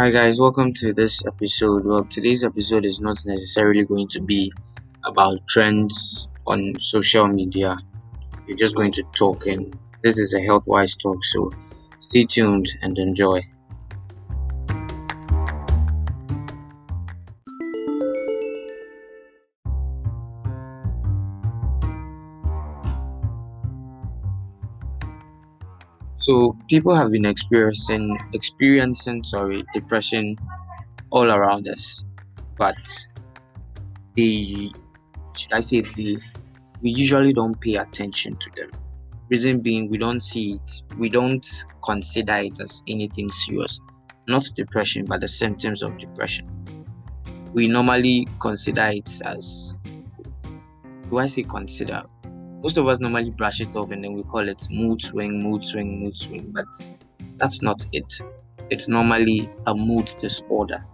Hi guys, welcome to this episode. Well, today's episode is not necessarily going to be about trends on social media. We're just going to talk, and this is a health wise talk, so stay tuned and enjoy. So people have been experiencing experiencing sorry depression all around us, but the should I say the we usually don't pay attention to them. Reason being we don't see it, we don't consider it as anything serious. Not depression, but the symptoms of depression. We normally consider it as do I say consider? Most of us normally brush it off and then we call it mood swing, mood swing, mood swing, but that's not it. It's normally a mood disorder.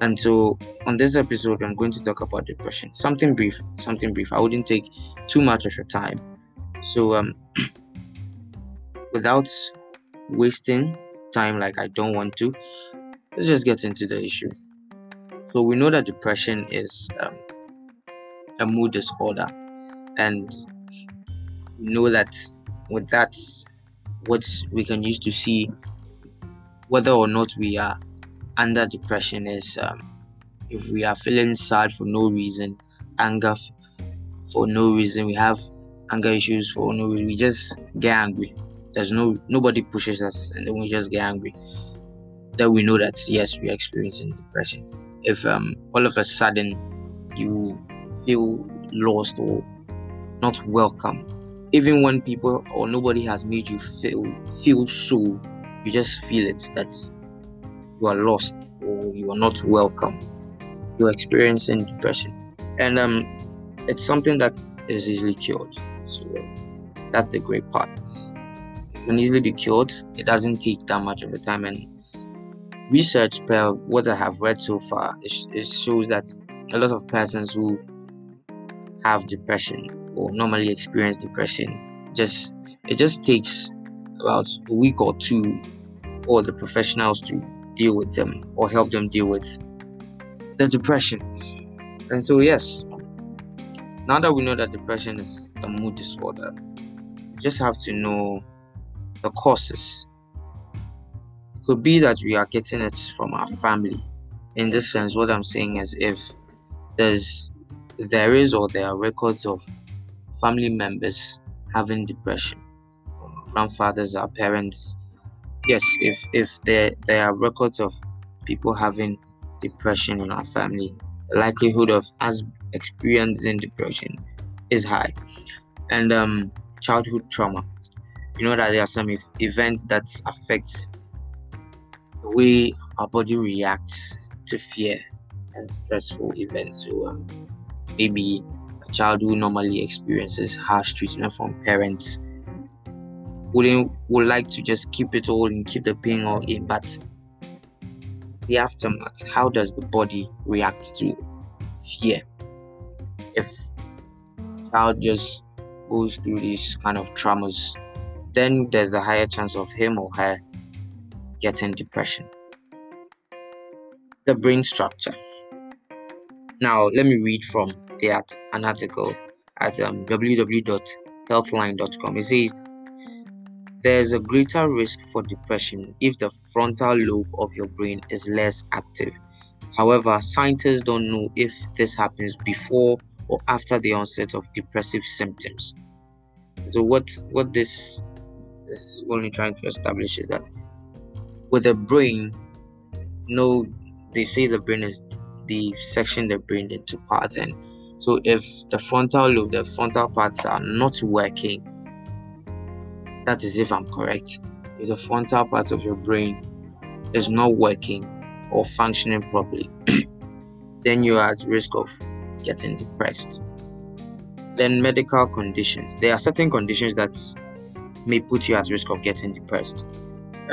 And so on this episode, I'm going to talk about depression. Something brief, something brief. I wouldn't take too much of your time. So um without wasting time like I don't want to, let's just get into the issue. So we know that depression is um, a mood disorder and know that with that what we can use to see whether or not we are under depression is um, if we are feeling sad for no reason anger for no reason we have anger issues for no reason we just get angry. There's no nobody pushes us and then we just get angry. Then we know that yes we're experiencing depression. If um all of a sudden you feel lost or not welcome. Even when people or nobody has made you feel feel so, you just feel it that you are lost or you are not welcome. You're experiencing depression, and um, it's something that is easily cured. So that's the great part. It can easily be cured. It doesn't take that much of a time, and research per what I have read so far, it, it shows that a lot of persons who have depression or normally experience depression just it just takes about a week or two for the professionals to deal with them or help them deal with the depression. And so yes now that we know that depression is a mood disorder we just have to know the causes. It could be that we are getting it from our family. In this sense what i'm saying is if there's there is or there are records of family members having depression grandfathers our parents. Yes if if there there are records of people having depression in our family the likelihood of us experiencing depression is high. And um childhood trauma. You know that there are some events that affect the way our body reacts to fear and stressful events. So um, maybe child who normally experiences harsh treatment from parents. Wouldn't would like to just keep it all and keep the pain all in but the aftermath how does the body react to fear? If child just goes through these kind of traumas then there's a higher chance of him or her getting depression. The brain structure. Now let me read from at an article at um, www.healthline.com. It says there's a greater risk for depression if the frontal lobe of your brain is less active. However, scientists don't know if this happens before or after the onset of depressive symptoms. So, what what this is only trying to establish is that with the brain, no, they say the brain is the section the brain into parts, and so if the frontal lobe, the frontal parts are not working, that is if I'm correct. If the frontal part of your brain is not working or functioning properly, then you are at risk of getting depressed. Then medical conditions. There are certain conditions that may put you at risk of getting depressed.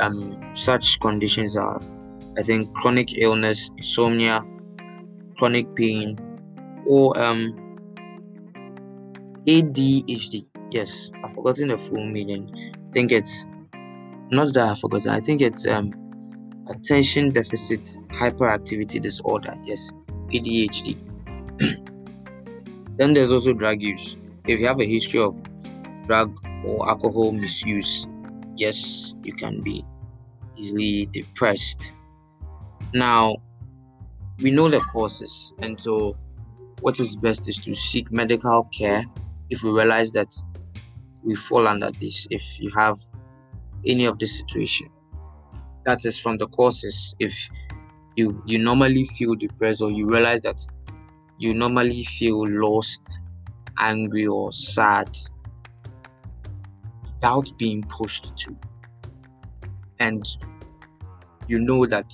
Um, such conditions are, I think, chronic illness, insomnia, chronic pain, or um ADHD. Yes, I've forgotten the full meaning. I think it's not that I've forgotten. I think it's um attention deficit hyperactivity disorder. Yes, ADHD. then there's also drug use. If you have a history of drug or alcohol misuse, yes, you can be easily depressed. Now, we know the causes, and so what is best is to seek medical care if we realize that we fall under this. If you have any of this situation, that is from the causes. If you you normally feel depressed or you realize that you normally feel lost, angry, or sad without being pushed to, and you know that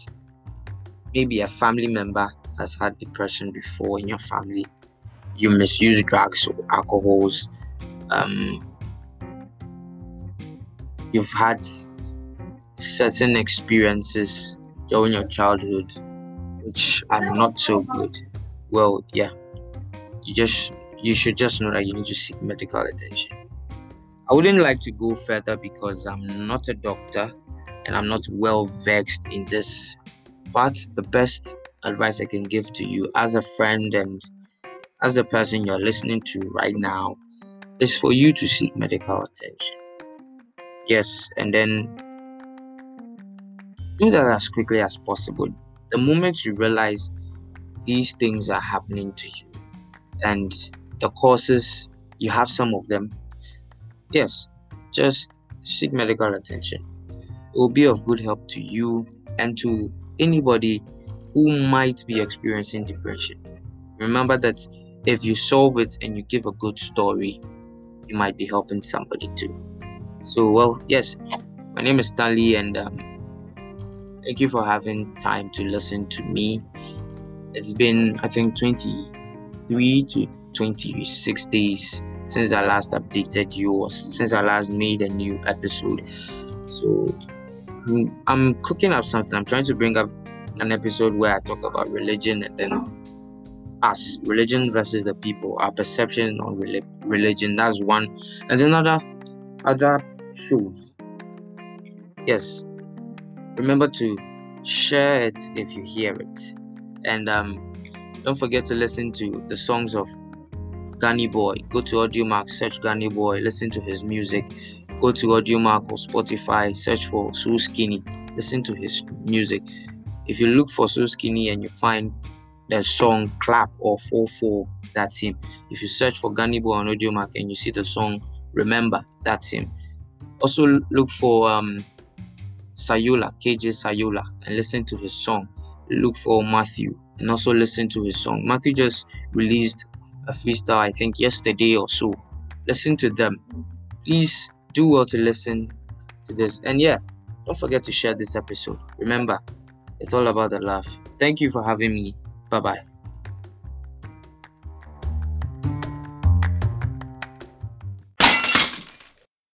maybe a family member has had depression before in your family, you misuse drugs or alcohols, um, you've had certain experiences during your childhood which are not so good, well, yeah, you just you should just know that you need to seek medical attention. I wouldn't like to go further because I'm not a doctor and I'm not well vexed in this. But the best advice I can give to you as a friend and as the person you're listening to right now is for you to seek medical attention. Yes, and then do that as quickly as possible. The moment you realize these things are happening to you and the causes, you have some of them, yes, just seek medical attention. It will be of good help to you and to anybody who might be experiencing depression. Remember that if you solve it and you give a good story, you might be helping somebody too. So, well, yes, my name is Stanley, and um, thank you for having time to listen to me. It's been, I think, 23 to 26 days since I last updated you, or since I last made a new episode. So, I'm cooking up something. I'm trying to bring up an episode where I talk about religion and then us, religion versus the people, our perception on religion. That's one, and then other other shows. Yes, remember to share it if you hear it, and um, don't forget to listen to the songs of Gunny Boy. Go to Audiomack, search Gunny Boy, listen to his music. Go to Audiomack or Spotify, search for So Skinny, listen to his music. If you look for So Skinny and you find the song Clap or 4-4, that's him. If you search for Gunny Boy on Audiomack and you see the song Remember, that's him. Also look for um, Sayula, KJ Sayula, and listen to his song. Look for Matthew and also listen to his song. Matthew just released a freestyle, I think, yesterday or so. Listen to them. Please do well to listen to this. And yeah, don't forget to share this episode. Remember, it's all about the love. Thank you for having me. Bye bye.